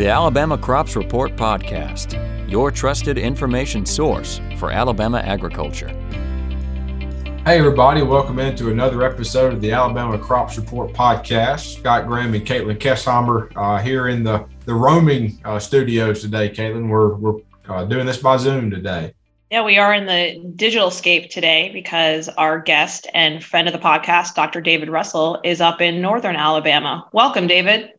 The Alabama Crops Report Podcast, your trusted information source for Alabama agriculture. Hey, everybody, welcome into another episode of the Alabama Crops Report Podcast. Scott Graham and Katelyn Kesheimer uh, here in the, the roaming uh, studios today. Katelyn, we're, we're uh, doing this by Zoom today. Yeah, we are in the digital scape today because our guest and friend of the podcast, Dr. David Russell, is up in Northern Alabama. Welcome, David.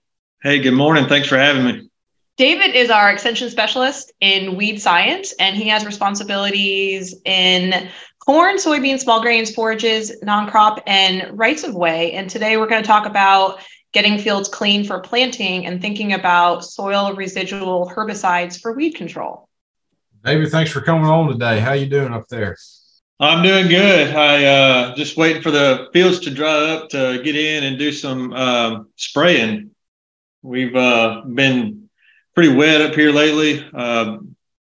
Hey, good morning. Thanks for having me. David is our extension specialist in weed science, and he has responsibilities in corn, soybeans, small grains, forages, non crop, and rights of way. And today we're going to talk about getting fields clean for planting and thinking about soil residual herbicides for weed control. David, thanks for coming on today. How you doing up there? I'm doing good. I uh, just waiting for the fields to dry up to get in and do some um, spraying. We've uh, been pretty wet up here lately. Uh,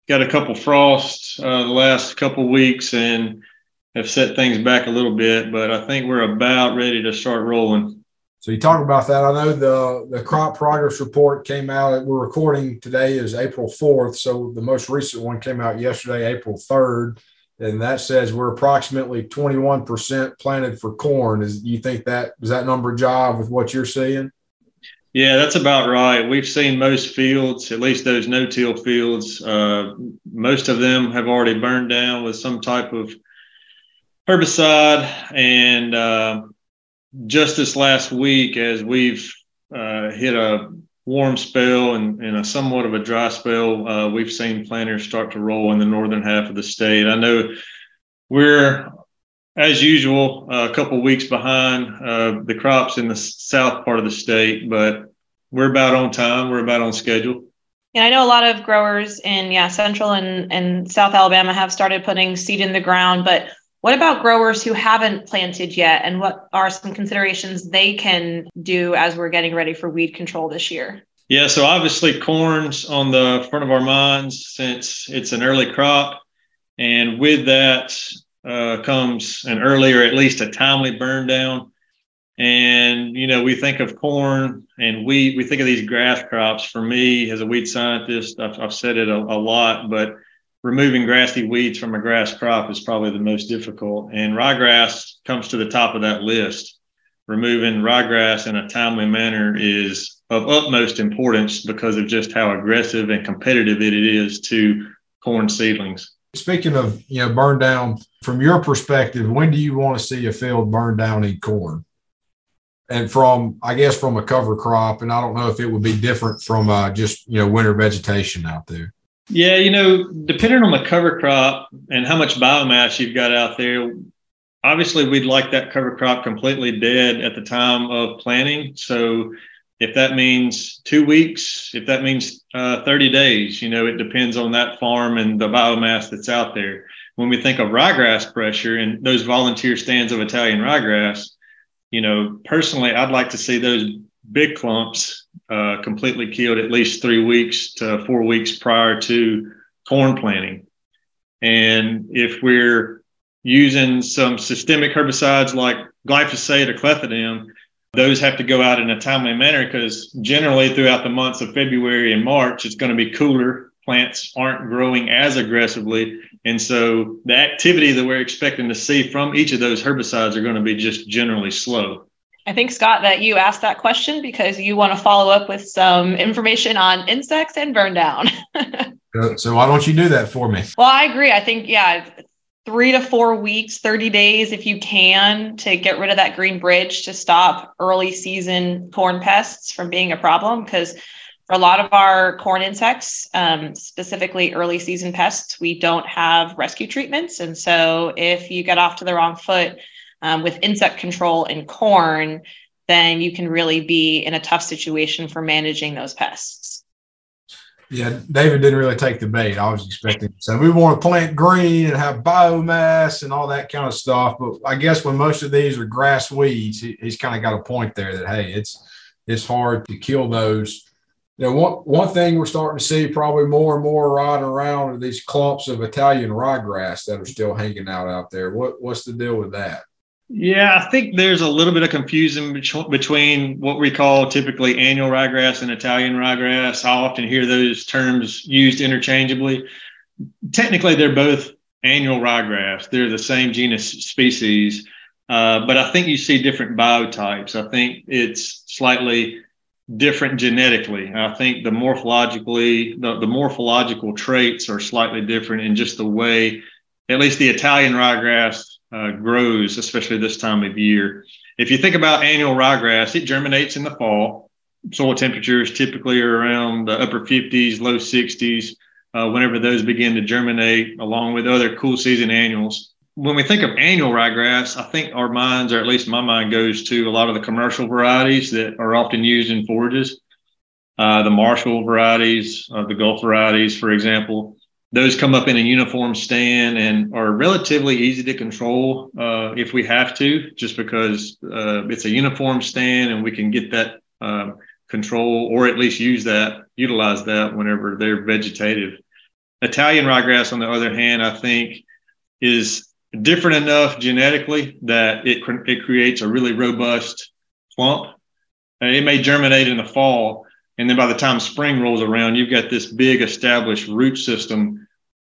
got a couple frosts uh, the last couple weeks and have set things back a little bit, but I think we're about ready to start rolling. So you talk about that. I know the the crop progress report came out. We're recording today is April 4th. So the most recent one came out yesterday, April 3rd. And that says we're approximately 21% planted for corn. Is you think that does that number jive with what you're seeing? Yeah, that's about right. We've seen most fields, at least those no-till fields. Uh, most of them have already burned down with some type of herbicide. And uh, just this last week, as we've uh, hit a warm spell and, and, a somewhat of a dry spell, uh, we've seen planters start to roll in the northern half of the state. I know we're as usual, uh, a couple weeks behind uh, the crops in the south part of the state, but we're about on time. We're about on schedule. Yeah, I know a lot of growers in yeah central and, and South Alabama have started putting seed in the ground, but what about growers who haven't planted yet, and what are some considerations they can do as we're getting ready for weed control this year? Yeah, so obviously corn's on the front of our minds since it's an early crop, and with that, uh, comes an earlier, at least a timely burn down. And, you know, we think of corn and wheat, we think of these grass crops. For me, as a weed scientist, I've, I've said it a, a lot, but removing grassy weeds from a grass crop is probably the most difficult. And ryegrass comes to the top of that list. Removing ryegrass in a timely manner is of utmost importance because of just how aggressive and competitive it is to corn seedlings. Speaking of, you know, burn down, from your perspective, when do you want to see a field burn down in corn? And from, I guess, from a cover crop, and I don't know if it would be different from uh, just, you know, winter vegetation out there. Yeah, you know, depending on the cover crop and how much biomass you've got out there, obviously we'd like that cover crop completely dead at the time of planting. So if that means two weeks, if that means uh, 30 days, you know, it depends on that farm and the biomass that's out there. When we think of ryegrass pressure and those volunteer stands of Italian ryegrass, you know, personally, I'd like to see those big clumps uh, completely killed at least three weeks to four weeks prior to corn planting. And if we're using some systemic herbicides like glyphosate or clethodim, those have to go out in a timely manner because generally throughout the months of February and March, it's going to be cooler. Plants aren't growing as aggressively. And so the activity that we're expecting to see from each of those herbicides are going to be just generally slow. I think, Scott, that you asked that question because you want to follow up with some information on insects and burn down. so, why don't you do that for me? Well, I agree. I think, yeah, three to four weeks, 30 days, if you can, to get rid of that green bridge to stop early season corn pests from being a problem. Because for a lot of our corn insects, um, specifically early season pests, we don't have rescue treatments. And so if you get off to the wrong foot um, with insect control in corn, then you can really be in a tough situation for managing those pests. Yeah, David didn't really take the bait. I was expecting. So we want to plant green and have biomass and all that kind of stuff. But I guess when most of these are grass weeds, he, he's kind of got a point there that hey, it's it's hard to kill those. You know, one one thing we're starting to see probably more and more riding around are these clumps of Italian ryegrass that are still hanging out out there. What what's the deal with that? Yeah, I think there's a little bit of confusion between what we call typically annual ryegrass and Italian ryegrass. I often hear those terms used interchangeably. Technically, they're both annual ryegrass. They're the same genus species, uh, but I think you see different biotypes. I think it's slightly different genetically. I think the morphologically, the, the morphological traits are slightly different in just the way, at least the Italian ryegrass uh, grows, especially this time of year. If you think about annual ryegrass, it germinates in the fall. Soil temperatures typically are around the upper 50s, low 60s. Uh, whenever those begin to germinate, along with other cool season annuals. When we think of annual ryegrass, I think our minds, or at least my mind, goes to a lot of the commercial varieties that are often used in forages. Uh, the Marshall varieties, uh, the Gulf varieties, for example, those come up in a uniform stand and are relatively easy to control uh, if we have to, just because uh, it's a uniform stand and we can get that uh, control or at least use that, utilize that whenever they're vegetative. Italian ryegrass, on the other hand, I think is different enough genetically that it, it creates a really robust clump. It may germinate in the fall, and then by the time spring rolls around, you've got this big established root system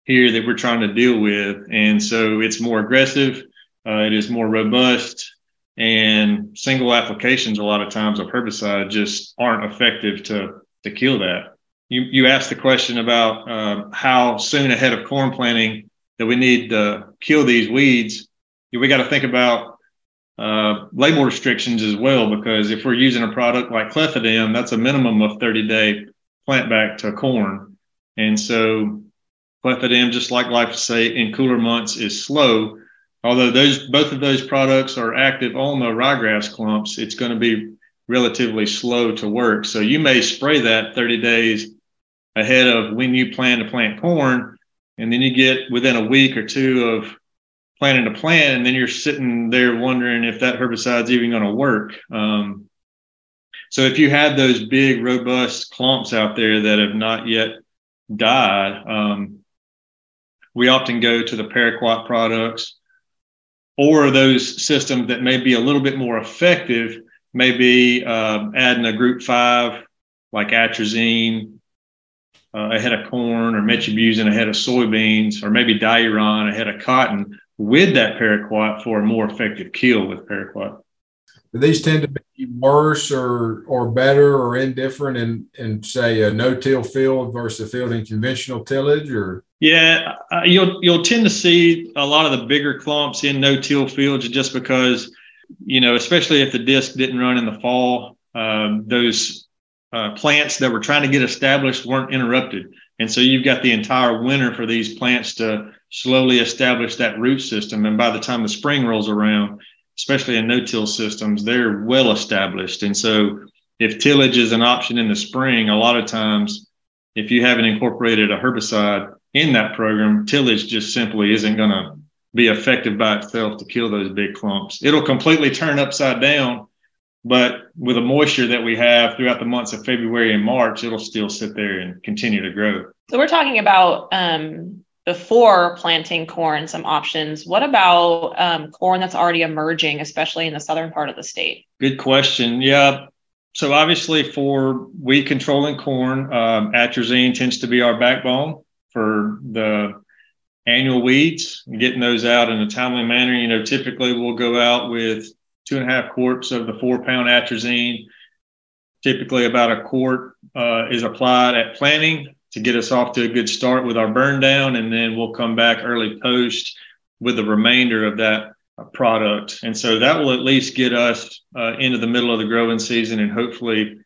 here that we're trying to deal with. And so it's more aggressive, uh, it is more robust, and single applications a lot of times of herbicide just aren't effective to, to kill that. You, you asked the question about uh, how soon ahead of corn planting that we need to kill these weeds. We got to think about uh, label restrictions as well, because if we're using a product like clethodim, that's a minimum of 30 day plant back to corn. And so clethodim, just like glyphosate in cooler months, is slow. Although those both of those products are active on the ryegrass clumps, it's going to be relatively slow to work. So you may spray that 30 days ahead of when you plan to plant corn, and then you get within a week or two of planting a plant, and then you're sitting there wondering if that herbicide's even going to work. Um, so if you have those big, robust clumps out there that have not yet died, um, we often go to the paraquat products or those systems that may be a little bit more effective, maybe uh, adding a group five like atrazine uh, ahead of corn or metribuzin ahead of soybeans or maybe diuron ahead of cotton with that paraquat for a more effective kill with paraquat. Do these tend to be worse or or better or indifferent in in say a no-till field versus a field in conventional tillage or? Yeah, uh, you'll you'll tend to see a lot of the bigger clumps in no-till fields just because you know, especially if the disc didn't run in the fall, um, those uh, plants that were trying to get established weren't interrupted. And so you've got the entire winter for these plants to slowly establish that root system. And by the time the spring rolls around, especially in no-till systems, they're well established. And so if tillage is an option in the spring, a lot of times, if you haven't incorporated a herbicide in that program, tillage just simply isn't going to be effective by itself to kill those big clumps. It'll completely turn upside down, but with the moisture that we have throughout the months of February and March, it'll still sit there and continue to grow. So we're talking about um, before planting corn some options. What about um, corn that's already emerging, especially in the southern part of the state? Good question. Yeah. So obviously, for weed controlling corn, um, atrazine tends to be our backbone for the annual weeds. Getting those out in a timely manner. You know, typically we'll go out with two and a half quarts of the four pound atrazine. Typically, about a quart uh, is applied at planting to get us off to a good start with our burn down. And then we'll come back early post with the remainder of that uh, product. And so that will at least get us uh, into the middle of the growing season and hopefully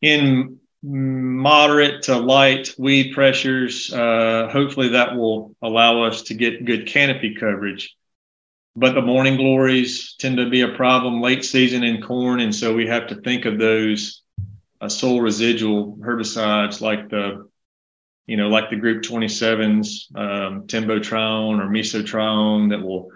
in moderate to light weed pressures, uh, hopefully that will allow us to get good canopy coverage. But the morning glories tend to be a problem late season in corn. And so we have to think of those uh, soil residual herbicides like the you know, like the group 27s, um, Tembotrione or Mesotrione that will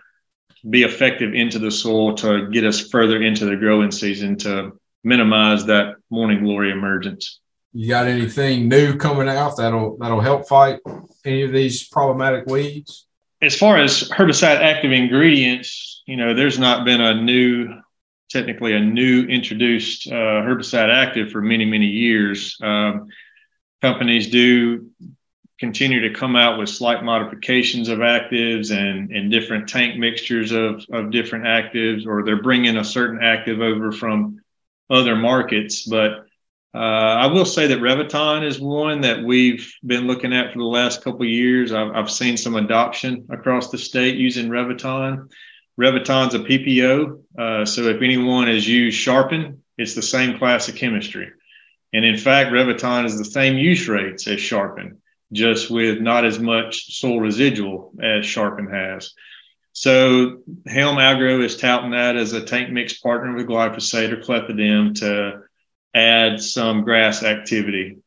be effective into the soil to get us further into the growing season to minimize that morning glory emergence. You got anything new coming out that'll that'll help fight any of these problematic weeds? as far as herbicide active ingredients, you know, there's not been a new, technically a new introduced uh, herbicide active for many, many years. Um, companies do continue to come out with slight modifications of actives and, and different tank mixtures of, of different actives, or they're bringing a certain active over from other markets. But uh, I will say that Reviton is one that we've been looking at for the last couple years. I've, I've seen some adoption across the state using Reviton. Reviton's a PPO, uh, so if anyone has used Sharpen, it's the same class of chemistry. And in fact, Reviton is the same use rates as Sharpen, just with not as much soil residual as Sharpen has. So Helm Agro is touting that as a tank mix partner with glyphosate or clethodim to add some grass activity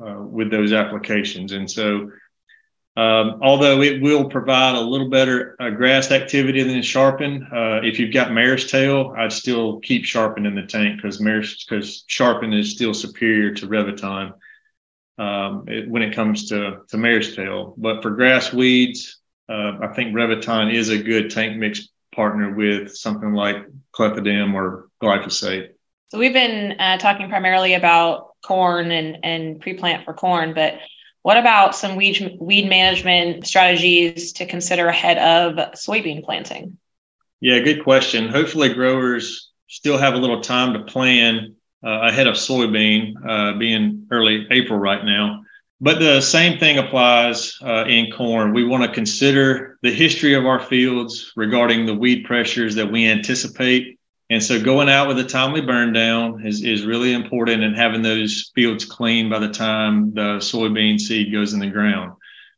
uh, with those applications. And so, um, although it will provide a little better uh, grass activity than sharpen, uh, if you've got mare's tail, I'd still keep sharpen in the tank because mare's because sharpen is still superior to Reviton um, it, when it comes to to mare's tail. But for grass weeds, uh, I think Reviton is a good tank mix partner with something like clethodim or glyphosate. So we've been uh, talking primarily about corn and, and pre-plant for corn, but what about some weed, weed management strategies to consider ahead of soybean planting? Yeah, good question. Hopefully growers still have a little time to plan uh, ahead of soybean, uh, being early April right now. But the same thing applies uh, in corn. We want to consider the history of our fields regarding the weed pressures that we anticipate and so going out with a timely burn down is, is really important and having those fields clean by the time the soybean seed goes in the ground.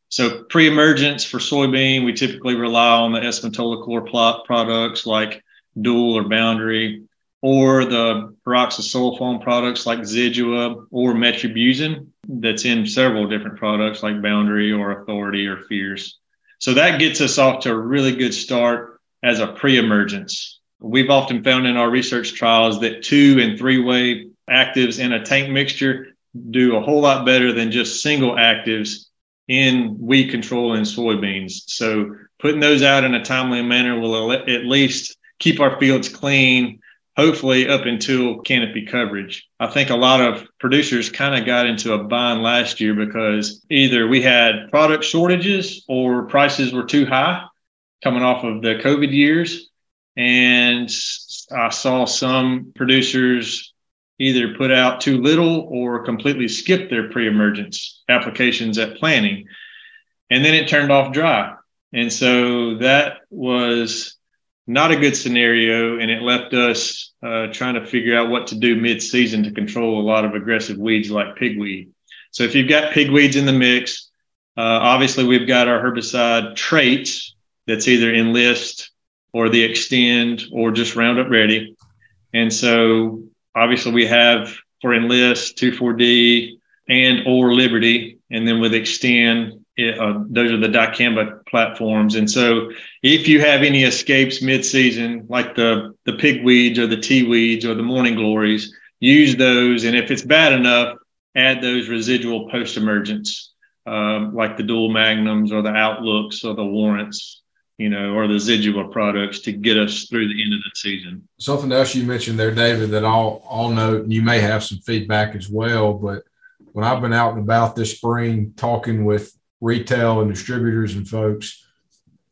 So pre-emergence for soybean, we typically rely on the plot products like Dual or Boundary, or the pyroxasulfone products like Zidua or Metribuzin that's in several different products like Boundary or Authority or Fierce. So that gets us off to a really good start as a pre-emergence. We've often found in our research trials that two and three way actives in a tank mixture do a whole lot better than just single actives in weed control in soybeans. So putting those out in a timely manner will at least keep our fields clean, hopefully up until canopy coverage. I think a lot of producers kind of got into a bind last year because either we had product shortages or prices were too high coming off of the COVID years. And I saw some producers either put out too little or completely skip their pre emergence applications at planting. And then it turned off dry. And so that was not a good scenario. And it left us uh, trying to figure out what to do mid season to control a lot of aggressive weeds like pigweed. So if you've got pigweeds in the mix, uh, obviously we've got our herbicide traits that's either enlist or the Xtend or just Roundup Ready. And so obviously we have for Enlist, 2,4-D, and or Liberty. And then with Xtend, it, uh, those are the dicamba platforms. And so if you have any escapes mid-season, like the, the pigweeds or the tea weeds or the morning glories, use those. And if it's bad enough, add those residual post-emergence, um, like the dual magnums or the outlooks or the warrants you know, or the Zidua products to get us through the end of the season. Something else you mentioned there, David, that I'll, I'll note, and you may have some feedback as well, but when I've been out and about this spring talking with retail and distributors and folks,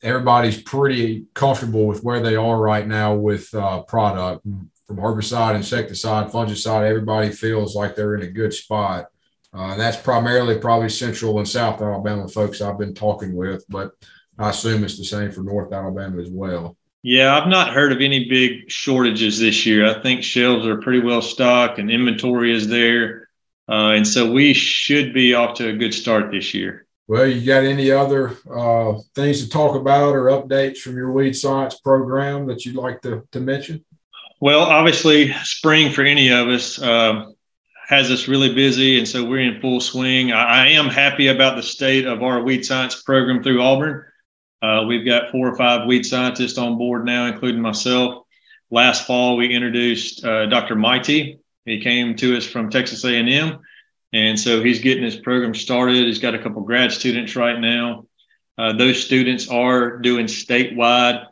everybody's pretty comfortable with where they are right now with uh, product from herbicide, insecticide, fungicide. Everybody feels like they're in a good spot. Uh, and that's primarily probably central and South Alabama folks I've been talking with, but I assume it's the same for North Alabama as well. Yeah, I've not heard of any big shortages this year. I think shelves are pretty well stocked and inventory is there. Uh, and so we should be off to a good start this year. Well, you got any other uh, things to talk about or updates from your weed science program that you'd like to, to mention? Well, obviously, spring for any of us uh, has us really busy. And so we're in full swing. I, I am happy about the state of our weed science program through Auburn. Uh, we've got four or five weed scientists on board now, including myself. Last fall, we introduced uh, Dr. Maity. He came to us from Texas A&M, and so he's getting his program started. He's got a couple grad students right now. uh, those students are doing statewide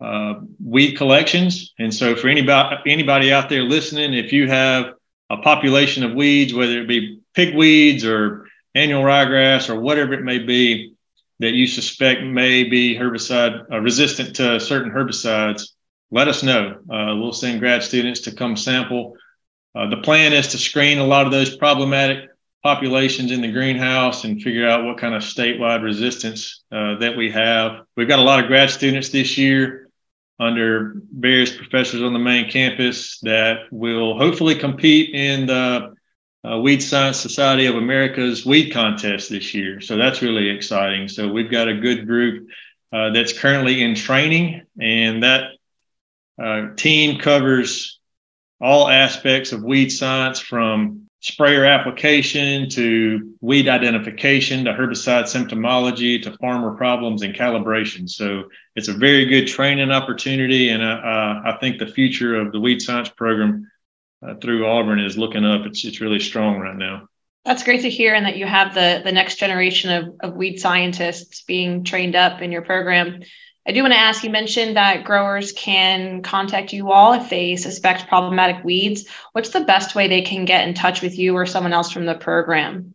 uh, weed collections. And so, for anybody anybody out there listening, if you have a population of weeds, whether it be pigweeds or annual ryegrass or whatever it may be, that you suspect may be herbicide uh, resistant to certain herbicides, let us know. Uh, we'll send grad students to come sample. Uh, the plan is to screen a lot of those problematic populations in the greenhouse and figure out what kind of statewide resistance uh, that we have. We've got a lot of grad students this year under various professors on the main campus that will hopefully compete in the uh, Weed Science Society of America's weed contest this year. So that's really exciting. So we've got a good group uh, that's currently in training, and that uh, team covers all aspects of weed science from sprayer application to weed identification to herbicide symptomology to farmer problems and calibration. So it's a very good training opportunity, and I think the future of the weed science program uh, through Auburn is looking up. It's it's really strong right now. That's great to hear, and that you have the the next generation of, of weed scientists being trained up in your program. I do want to ask you mentioned that growers can contact you all if they suspect problematic weeds. What's the best way they can get in touch with you or someone else from the program?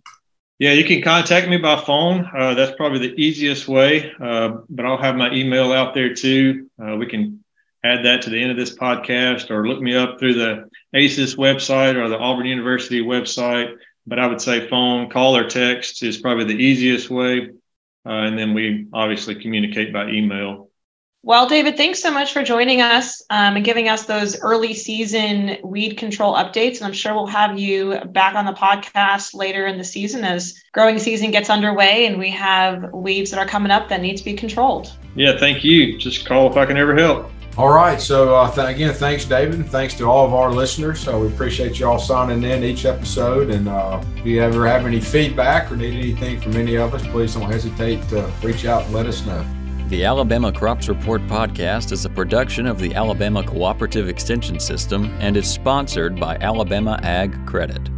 Yeah, you can contact me by phone. Uh, that's probably the easiest way, uh, but I'll have my email out there too. Uh, we can add that to the end of this podcast or look me up through the ACES website or the Auburn University website. But I would say phone, call, or text is probably the easiest way. Uh, and then we obviously communicate by email. Well, David, thanks so much for joining us um, and giving us those early season weed control updates. And I'm sure we'll have you back on the podcast later in the season as growing season gets underway and we have weeds that are coming up that need to be controlled. Yeah, thank you. Just call if I can ever help. All right. So, uh, th- again, thanks, David. And thanks to all of our listeners. Uh, we appreciate you all signing in each episode. And uh, if you ever have any feedback or need anything from any of us, please don't hesitate to reach out and let us know. The Alabama Crops Report podcast is a production of the Alabama Cooperative Extension System and is sponsored by Alabama Ag Credit.